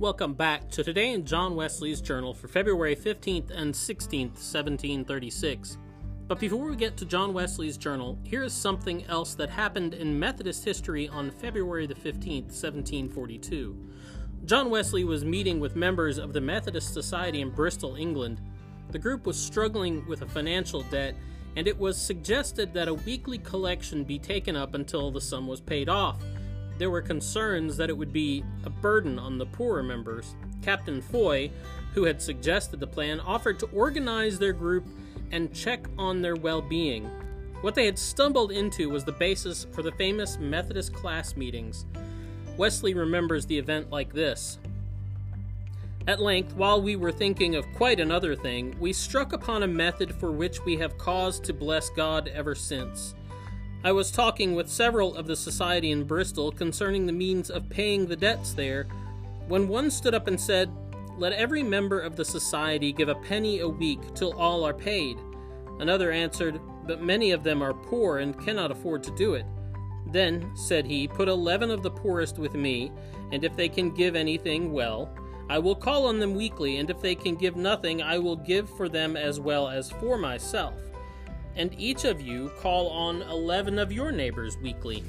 Welcome back to today in John Wesley's journal for February 15th and 16th, 1736. But before we get to John Wesley's journal, here is something else that happened in Methodist history on February the 15th, 1742. John Wesley was meeting with members of the Methodist Society in Bristol, England. The group was struggling with a financial debt, and it was suggested that a weekly collection be taken up until the sum was paid off there were concerns that it would be a burden on the poorer members. Captain Foy, who had suggested the plan, offered to organize their group and check on their well being. What they had stumbled into was the basis for the famous Methodist class meetings. Wesley remembers the event like this. At length, while we were thinking of quite another thing, we struck upon a method for which we have cause to bless God ever since. I was talking with several of the society in Bristol concerning the means of paying the debts there, when one stood up and said, Let every member of the society give a penny a week till all are paid. Another answered, But many of them are poor and cannot afford to do it. Then, said he, put eleven of the poorest with me, and if they can give anything, well. I will call on them weekly, and if they can give nothing, I will give for them as well as for myself and each of you call on 11 of your neighbors weekly.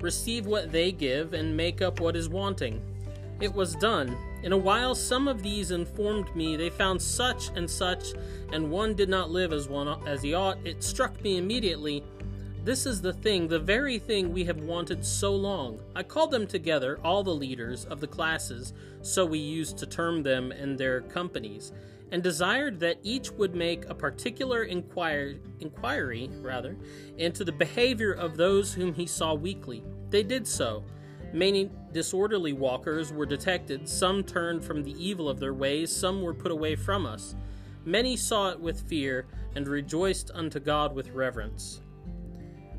Receive what they give and make up what is wanting. It was done. In a while, some of these informed me they found such and such, and one did not live as one as he ought. It struck me immediately. This is the thing, the very thing we have wanted so long. I called them together, all the leaders of the classes, so we used to term them in their companies and desired that each would make a particular inquire, inquiry rather, into the behavior of those whom he saw weekly. They did so. Many disorderly walkers were detected, some turned from the evil of their ways, some were put away from us. Many saw it with fear, and rejoiced unto God with reverence.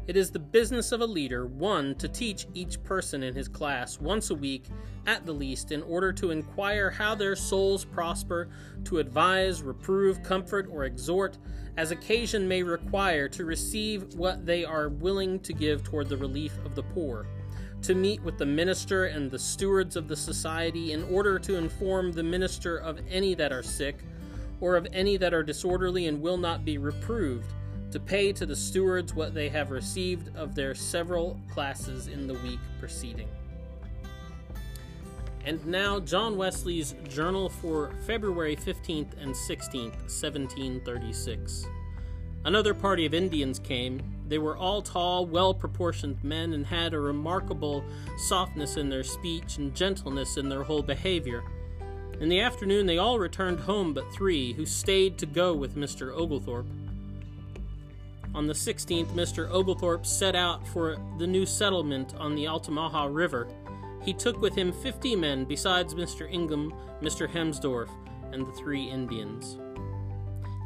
It is the business of a leader, one, to teach each person in his class once a week, at the least, in order to inquire how their souls prosper, to advise, reprove, comfort, or exhort, as occasion may require, to receive what they are willing to give toward the relief of the poor, to meet with the minister and the stewards of the society in order to inform the minister of any that are sick, or of any that are disorderly and will not be reproved to pay to the stewards what they have received of their several classes in the week preceding. And now, John Wesley's journal for February 15th and 16th, 1736. Another party of Indians came. They were all tall, well proportioned men and had a remarkable softness in their speech and gentleness in their whole behavior. In the afternoon, they all returned home but three, who stayed to go with Mr. Oglethorpe. On the 16th, Mr. Oglethorpe set out for the new settlement on the Altamaha River. He took with him 50 men, besides Mr. Ingham, Mr. Hermsdorf, and the three Indians.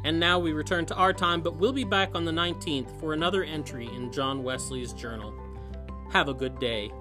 And now we return to our time, but we'll be back on the 19th for another entry in John Wesley's journal. Have a good day.